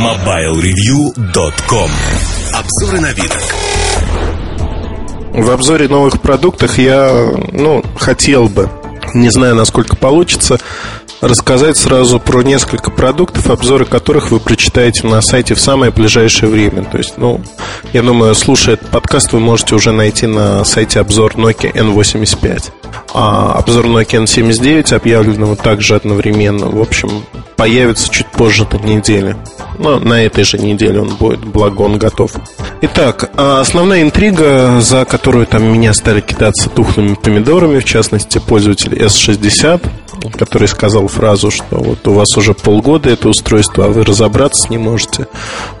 MobileReview.com Обзоры на вид. В обзоре новых продуктов я, ну, хотел бы, не знаю, насколько получится, рассказать сразу про несколько продуктов, обзоры которых вы прочитаете на сайте в самое ближайшее время. То есть, ну, я думаю, слушая этот подкаст, вы можете уже найти на сайте обзор Nokia N85. А обзор Nokia N79, объявленного также одновременно, в общем, появится чуть позже этой недели. Но на этой же неделе он будет, благо он готов. Итак, а основная интрига, за которую там меня стали кидаться тухлыми помидорами, в частности, пользователь S60, который сказал фразу, что вот у вас уже полгода это устройство, а вы разобраться не можете,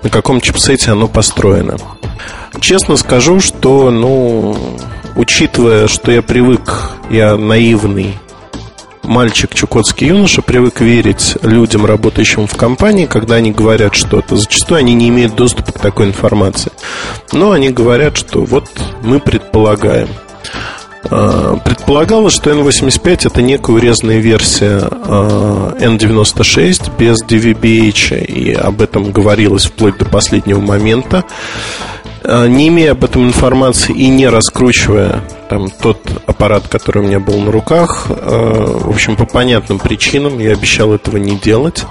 на каком чипсете оно построено. Честно скажу, что, ну, учитывая, что я привык, я наивный мальчик, чукотский юноша, привык верить людям, работающим в компании, когда они говорят что-то. Зачастую они не имеют доступа к такой информации. Но они говорят, что вот мы предполагаем. А, предполагалось, что N85 это некая урезанная версия N96 а, без DVB-H, и об этом говорилось вплоть до последнего момента. А, не имея об этом информации и не раскручивая там тот аппарат, который у меня был на руках, в общем, по понятным причинам я обещал этого не делать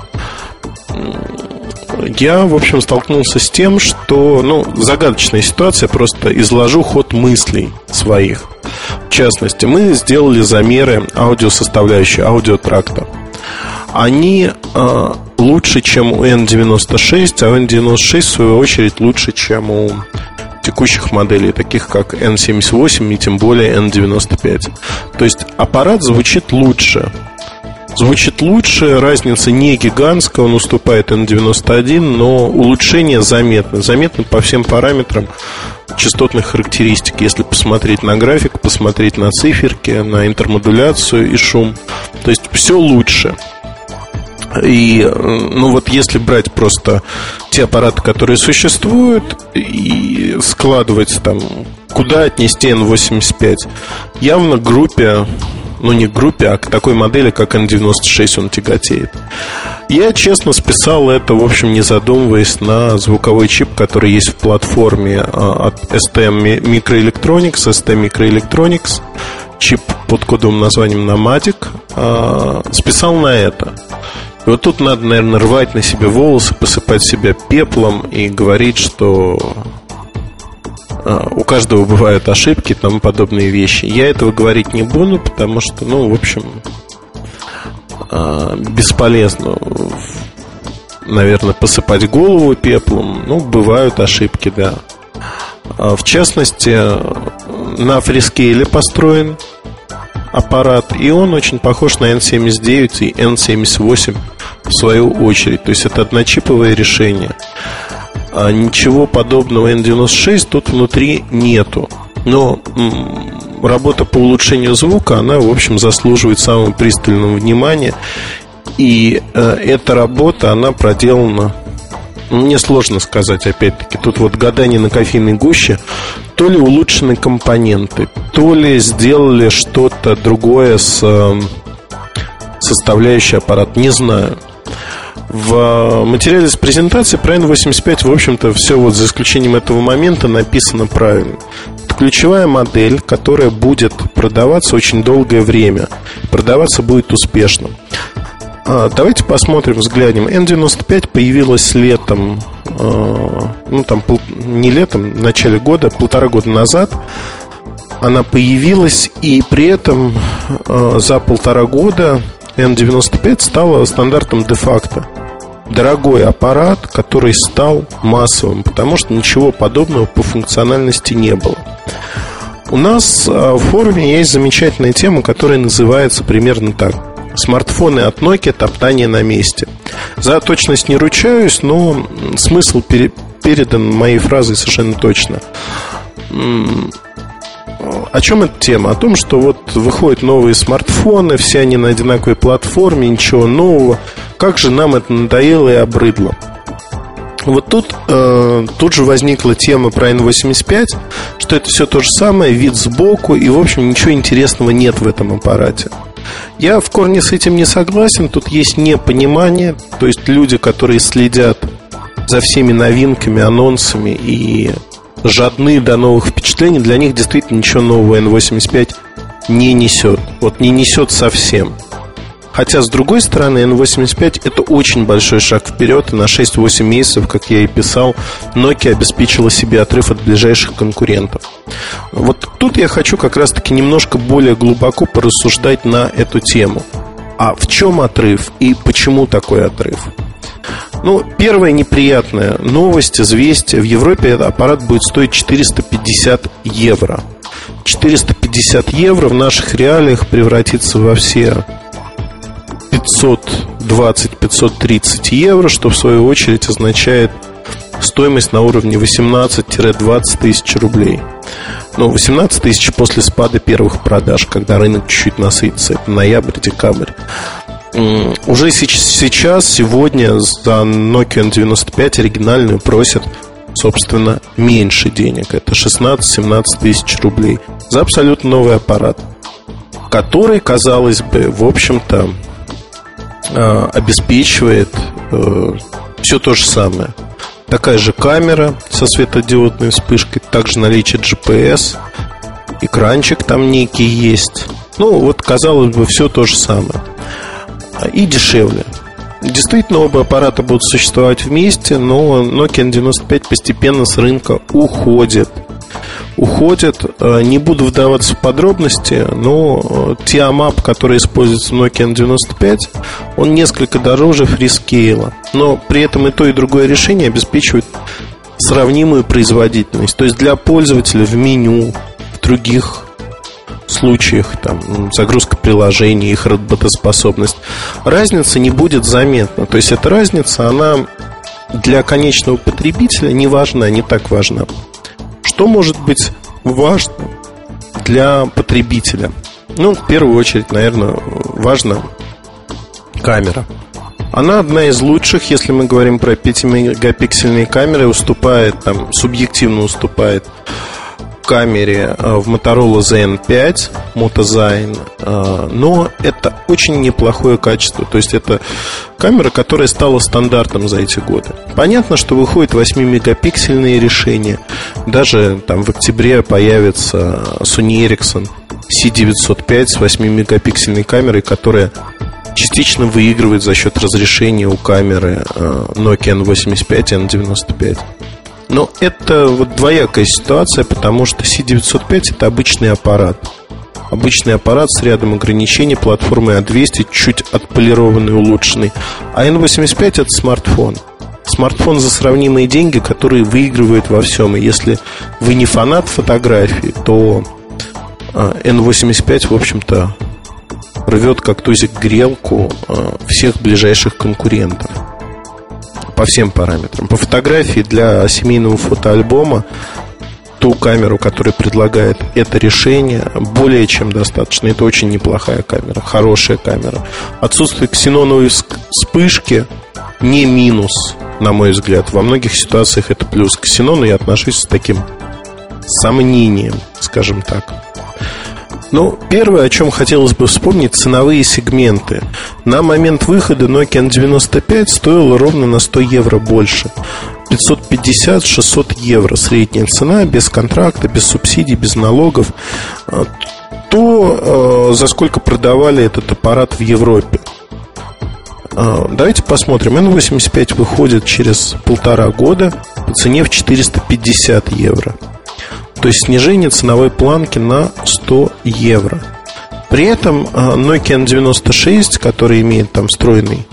я, в общем, столкнулся с тем, что, ну, загадочная ситуация, просто изложу ход мыслей своих. В частности, мы сделали замеры аудиосоставляющей, аудиотракта. Они э, лучше, чем у N96, а у N96, в свою очередь, лучше, чем у текущих моделей, таких как N78 и тем более N95. То есть аппарат звучит лучше звучит лучше, разница не гигантская, он уступает N91, но улучшение заметно, заметно по всем параметрам частотных характеристик. Если посмотреть на график, посмотреть на циферки, на интермодуляцию и шум, то есть все лучше. И, ну вот если брать просто те аппараты, которые существуют, и складывать там, куда отнести N85, явно группе ну не к группе, а к такой модели, как N96 он тяготеет. Я честно списал это, в общем, не задумываясь на звуковой чип, который есть в платформе а, от ST Microelectronics, ST Microelectronics, чип под кодовым названием Nomadic, а, списал на это. И вот тут надо, наверное, рвать на себе волосы, посыпать себя пеплом и говорить, что у каждого бывают ошибки и тому подобные вещи. Я этого говорить не буду, потому что, ну, в общем, а, бесполезно, наверное, посыпать голову пеплом. Ну, бывают ошибки, да. А, в частности, на фрискейле построен аппарат, и он очень похож на N79 и N78 в свою очередь. То есть это одночиповое решение. А ничего подобного N96 тут внутри нету. Но работа по улучшению звука, она, в общем, заслуживает самого пристального внимания. И э, эта работа, она проделана мне сложно сказать, опять-таки, тут вот гадание на кофейной гуще. То ли улучшены компоненты, то ли сделали что-то другое с э, составляющей аппарат, не знаю. В материале с презентации про N85, в общем-то, все вот за исключением этого момента написано правильно. Это ключевая модель, которая будет продаваться очень долгое время. Продаваться будет успешно. А, давайте посмотрим, взглянем. N95 появилась летом, а, ну там не летом, в начале года, полтора года назад. Она появилась, и при этом а, за полтора года N95 стала стандартом де-факто дорогой аппарат, который стал массовым, потому что ничего подобного по функциональности не было. У нас а, в форуме есть замечательная тема, которая называется примерно так. Смартфоны от Nokia топтание на месте. За точность не ручаюсь, но смысл передан моей фразой совершенно точно. О чем эта тема? О том, что вот выходят новые смартфоны, все они на одинаковой платформе, ничего нового. Как же нам это надоело и обрыдло. Вот тут, э, тут же возникла тема про N85, что это все то же самое, вид сбоку, и, в общем, ничего интересного нет в этом аппарате. Я в корне с этим не согласен, тут есть непонимание, то есть люди, которые следят за всеми новинками, анонсами и жадны до новых впечатлений, для них действительно ничего нового N85 не несет. Вот не несет совсем. Хотя, с другой стороны, N85 это очень большой шаг вперед, и на 6-8 месяцев, как я и писал, Nokia обеспечила себе отрыв от ближайших конкурентов. Вот тут я хочу как раз-таки немножко более глубоко порассуждать на эту тему. А в чем отрыв и почему такой отрыв? Ну, первая неприятная новость, известие. В Европе этот аппарат будет стоить 450 евро. 450 евро в наших реалиях превратится во все 520-530 евро, что в свою очередь означает стоимость на уровне 18-20 тысяч рублей. Ну, 18 тысяч после спада первых продаж, когда рынок чуть-чуть насытится. Это ноябрь-декабрь. Уже сейчас, сегодня за Nokia 95 оригинальную просят, собственно, меньше денег. Это 16-17 тысяч рублей за абсолютно новый аппарат, который, казалось бы, в общем-то, обеспечивает э, все то же самое. Такая же камера со светодиодной вспышкой, также наличие GPS, экранчик там некий есть. Ну, вот, казалось бы, все то же самое и дешевле. Действительно, оба аппарата будут существовать вместе, но Nokia N95 постепенно с рынка уходит. Уходит. Э, не буду вдаваться в подробности, но Tiamap, э, который используется в Nokia N95, он несколько дороже фрискейла. Но при этом и то, и другое решение обеспечивает сравнимую производительность. То есть для пользователя в меню, в других случаях, там, загрузка приложений, их работоспособность, разница не будет заметна. То есть эта разница, она для конечного потребителя не важна, не так важна. Что может быть важно для потребителя? Ну, в первую очередь, наверное, важна камера. Она одна из лучших, если мы говорим про 5-мегапиксельные камеры, уступает, там, субъективно уступает камере э, в Motorola ZN5 Motozyne, э, но это очень неплохое качество. То есть это камера, которая стала стандартом за эти годы. Понятно, что выходят 8-мегапиксельные решения. Даже там в октябре появится Sony Ericsson C905 с 8-мегапиксельной камерой, которая частично выигрывает за счет разрешения у камеры э, Nokia N85 N95. Но это вот двоякая ситуация, потому что C905 это обычный аппарат. Обычный аппарат с рядом ограничений, платформой A200, чуть отполированный, улучшенный. А N85 это смартфон. Смартфон за сравнимые деньги, который выигрывает во всем. И если вы не фанат фотографии, то N85, а, в общем-то, рвет как тузик грелку а, всех ближайших конкурентов по всем параметрам. По фотографии для семейного фотоальбома ту камеру, которая предлагает это решение, более чем достаточно. Это очень неплохая камера, хорошая камера. Отсутствие ксеноновой вспышки не минус, на мой взгляд. Во многих ситуациях это плюс. К ксенону я отношусь с таким сомнением, скажем так. Ну, первое, о чем хотелось бы вспомнить, ценовые сегменты. На момент выхода Nokia N95 стоила ровно на 100 евро больше. 550-600 евро средняя цена, без контракта, без субсидий, без налогов. А, то, а, за сколько продавали этот аппарат в Европе. А, давайте посмотрим. N85 выходит через полтора года по цене в 450 евро. То есть снижение ценовой планки на 100 евро. При этом а, Nokia N96, который имеет там встроенный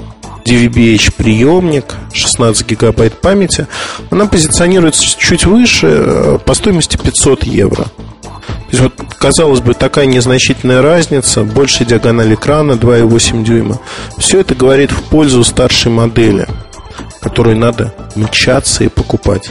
DVB-H приемник, 16 гигабайт памяти, она позиционируется чуть выше а, по стоимости 500 евро. То есть, вот, казалось бы, такая незначительная разница, большая диагональ экрана 2,8 дюйма. Все это говорит в пользу старшей модели, которую надо мчаться и покупать.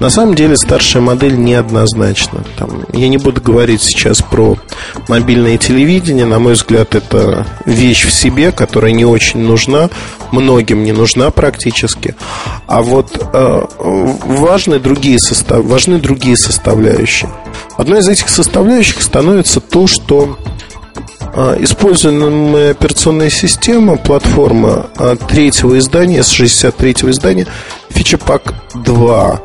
На самом деле старшая модель неоднозначна. Там, я не буду говорить сейчас про мобильное телевидение. На мой взгляд, это вещь в себе, которая не очень нужна, многим не нужна практически. А вот э, важны, другие состав, важны другие составляющие. Одной из этих составляющих становится то, что используемая операционная система, платформа э, третьего издания, с 63-го издания, Pack 2.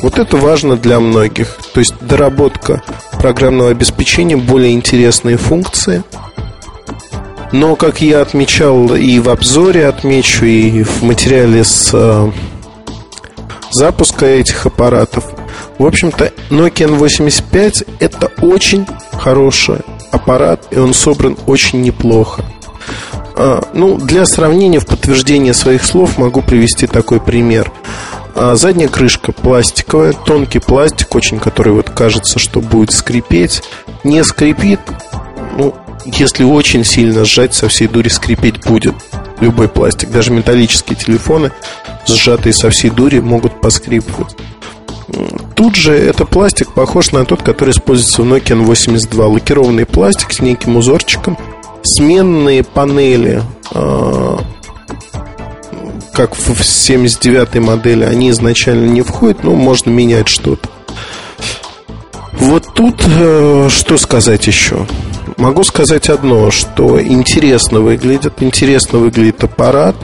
Вот это важно для многих. То есть доработка программного обеспечения, более интересные функции. Но, как я отмечал и в обзоре отмечу, и в материале с э, запуска этих аппаратов, в общем-то, Nokia N85 это очень хороший аппарат, и он собран очень неплохо. А, ну, для сравнения, в подтверждение своих слов могу привести такой пример. А, задняя крышка пластиковая, тонкий пластик, очень который вот кажется, что будет скрипеть. Не скрипит, ну, если очень сильно сжать, со всей дури скрипеть будет любой пластик. Даже металлические телефоны, сжатые со всей дури, могут поскрипывать. Тут же это пластик похож на тот, который используется в Nokia N82. Лакированный пластик с неким узорчиком. Сменные панели, а, как в 79-й модели, они изначально не входят, но можно менять что-то. Вот тут э, что сказать еще? Могу сказать одно, что интересно выглядит, интересно выглядит аппарат.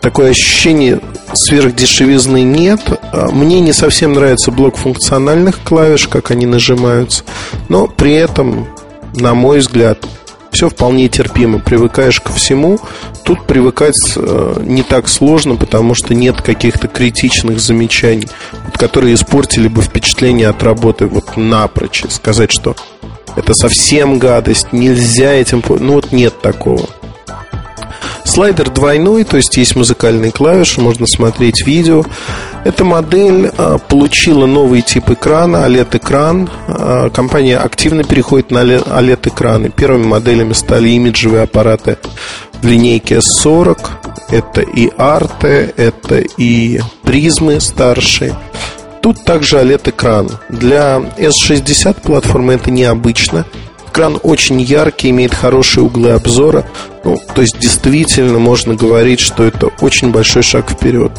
Такое ощущение сверхдешевизны нет. А, мне не совсем нравится блок функциональных клавиш, как они нажимаются. Но при этом, на мой взгляд, все вполне терпимо. Привыкаешь ко всему. Тут привыкать э, не так сложно, потому что нет каких-то критичных замечаний, которые испортили бы впечатление от работы вот напрочь. Сказать, что это совсем гадость, нельзя этим... Ну вот нет такого. Слайдер двойной, то есть есть музыкальные клавиши, можно смотреть видео. Эта модель а, получила новый тип экрана, OLED-экран. А, компания активно переходит на OLED-экраны. Первыми моделями стали имиджевые аппараты в линейке S40. Это и арты, это и призмы старшие. Тут также OLED-экран. Для S60 платформы это необычно. Экран очень яркий, имеет хорошие углы обзора. Ну, то есть действительно можно говорить, что это очень большой шаг вперед.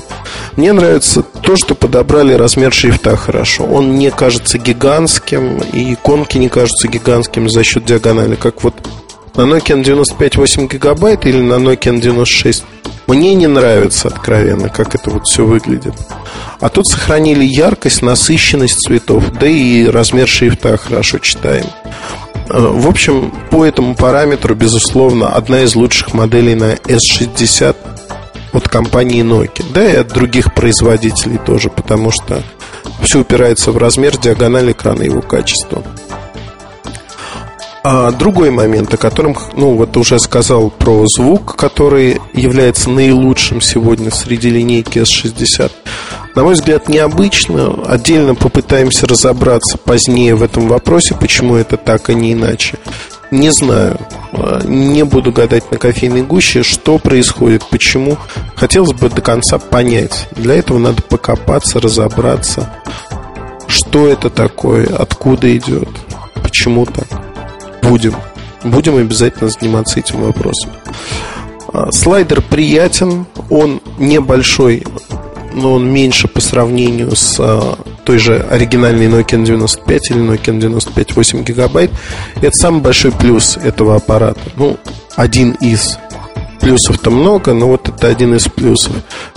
Мне нравится то, что подобрали размер шрифта хорошо. Он не кажется гигантским, и иконки не кажутся гигантскими за счет диагонали, как вот на Nokia 95 8 гигабайт или на Nokia 96. Мне не нравится, откровенно, как это вот все выглядит. А тут сохранили яркость, насыщенность цветов, да и размер шрифта хорошо читаем. В общем, по этому параметру, безусловно, одна из лучших моделей на S60 от компании Nokia. Да и от других производителей тоже, потому что все упирается в размер, диагональ экрана и его качество. А другой момент, о котором, ну, вот уже сказал про звук, который является наилучшим сегодня среди линейки S60. На мой взгляд, необычно. Отдельно попытаемся разобраться позднее в этом вопросе, почему это так, а не иначе. Не знаю. А, не буду гадать на кофейной гуще, что происходит, почему. Хотелось бы до конца понять. Для этого надо покопаться, разобраться, что это такое, откуда идет, почему так. Будем. Будем обязательно заниматься этим вопросом. А, слайдер приятен, он небольшой, но он меньше по сравнению с а, той же оригинальной Nokia 95 или Nokia 95 8 гигабайт. Это самый большой плюс этого аппарата. Ну, один из плюсов-то много, но вот это один из плюсов.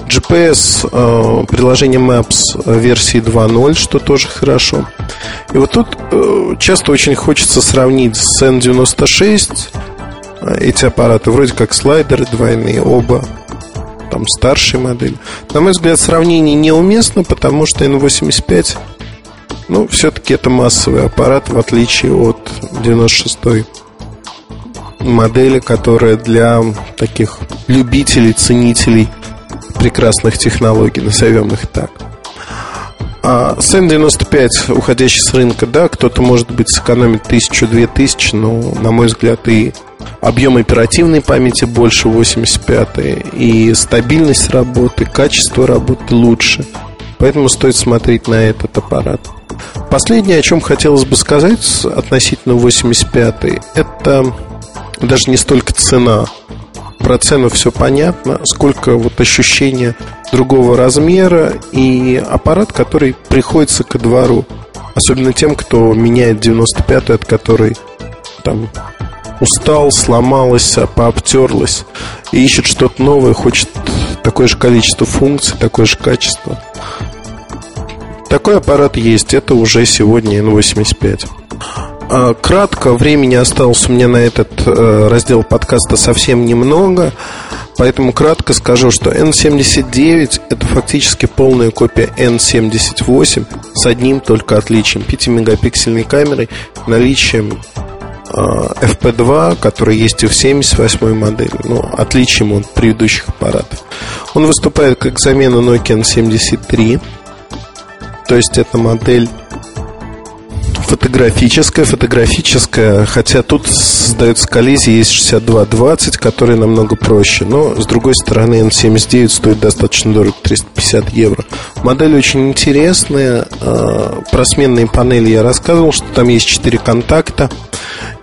GPS, э, приложение Maps версии 2.0, что тоже хорошо. И вот тут э, часто очень хочется сравнить с N96 э, эти аппараты, вроде как слайдеры двойные, оба там старшей модели. На мой взгляд, сравнение неуместно, потому что N85 ну, все-таки это массовый аппарат, в отличие от 96 модели, которая для таких любителей, ценителей прекрасных технологий, назовем их так. А с N95, уходящий с рынка, да, кто-то, может быть, сэкономит тысячу-две тысячи, но, на мой взгляд, и объем оперативной памяти больше 85 и стабильность работы, качество работы лучше. Поэтому стоит смотреть на этот аппарат. Последнее, о чем хотелось бы сказать относительно 85 это даже не столько цена. Про цену все понятно, сколько вот ощущения другого размера и аппарат, который приходится ко двору. Особенно тем, кто меняет 95-й, от которой там устал, сломалась, пообтерлась и ищет что-то новое, хочет такое же количество функций, такое же качество. Такой аппарат есть, это уже сегодня N85. А, кратко, времени осталось у меня на этот э, раздел подкаста совсем немного, поэтому кратко скажу, что N79 это фактически полная копия N78 с одним только отличием 5-мегапиксельной камерой, наличием FP2, который есть и в 78 модели, но отличием от предыдущих аппаратов. Он выступает как замена Nokia N73, то есть это модель фотографическая, фотографическая, хотя тут создается коллизия, есть 6220, который намного проще, но с другой стороны N79 стоит достаточно дорого, 350 евро. Модель очень интересная, а, про сменные панели я рассказывал, что там есть 4 контакта,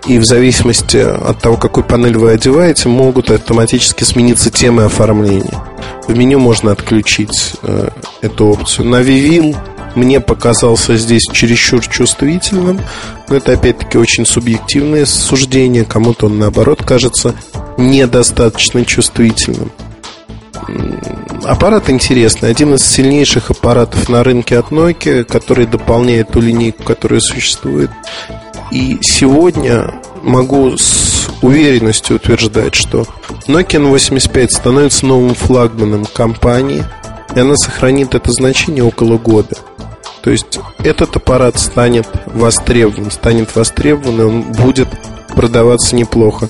и в зависимости от того, какую панель вы одеваете, могут автоматически смениться темы оформления. В меню можно отключить э, эту опцию. На Vivil мне показался здесь чересчур чувствительным. Но это опять-таки очень субъективное суждение. Кому-то он наоборот кажется недостаточно чувствительным. Аппарат интересный. Один из сильнейших аппаратов на рынке от Nokia, который дополняет ту линейку, которая существует. И сегодня могу с уверенностью утверждать, что Nokia N85 становится новым флагманом компании, и она сохранит это значение около года. То есть этот аппарат станет востребован, станет востребован, и он будет продаваться неплохо.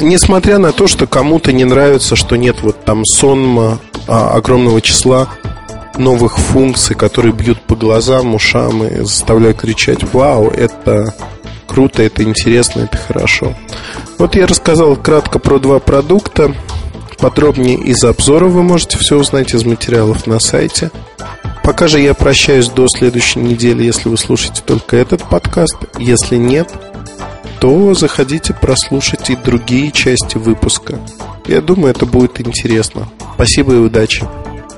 Несмотря на то, что кому-то не нравится, что нет вот там сонма а, огромного числа новых функций, которые бьют по глазам, ушам и заставляют кричать «Вау, это круто, это интересно, это хорошо». Вот я рассказал кратко про два продукта. Подробнее из обзора вы можете все узнать из материалов на сайте. Пока же я прощаюсь до следующей недели, если вы слушаете только этот подкаст. Если нет, то заходите прослушать и другие части выпуска. Я думаю, это будет интересно. Спасибо и удачи.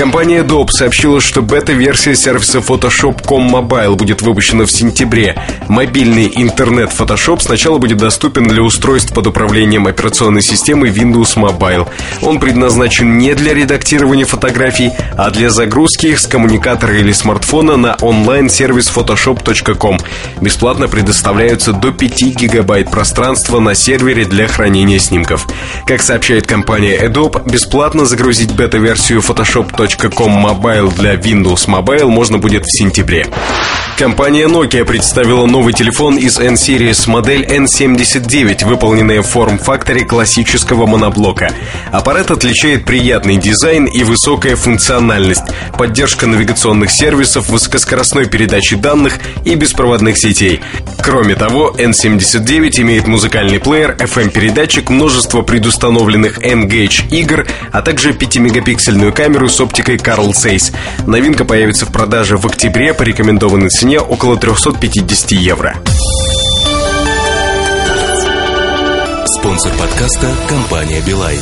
Компания Adobe сообщила, что бета-версия сервиса Photoshop.com Mobile будет выпущена в сентябре. Мобильный интернет Photoshop сначала будет доступен для устройств под управлением операционной системы Windows Mobile. Он предназначен не для редактирования фотографий, а для загрузки их с коммуникатора или смартфона на онлайн-сервис photoshop.com. Бесплатно предоставляются до 5 гигабайт пространства на сервере для хранения снимков. Как сообщает компания Adobe, бесплатно загрузить бета-версию Photoshop.com Nokia.com Mobile для Windows Mobile можно будет в сентябре. Компания Nokia представила новый телефон из N-Series модель N79, выполненная в форм-факторе классического моноблока. Аппарат отличает приятный дизайн и высокая функциональность, поддержка навигационных сервисов, высокоскоростной передачи данных и беспроводных сетей. Кроме того, N79 имеет музыкальный плеер, FM-передатчик, множество предустановленных N-Gage игр, а также 5-мегапиксельную камеру с оптикой Carl Zeiss. Новинка появится в продаже в октябре по рекомендованной цене около 350 евро. Спонсор подкаста – компания «Билайн».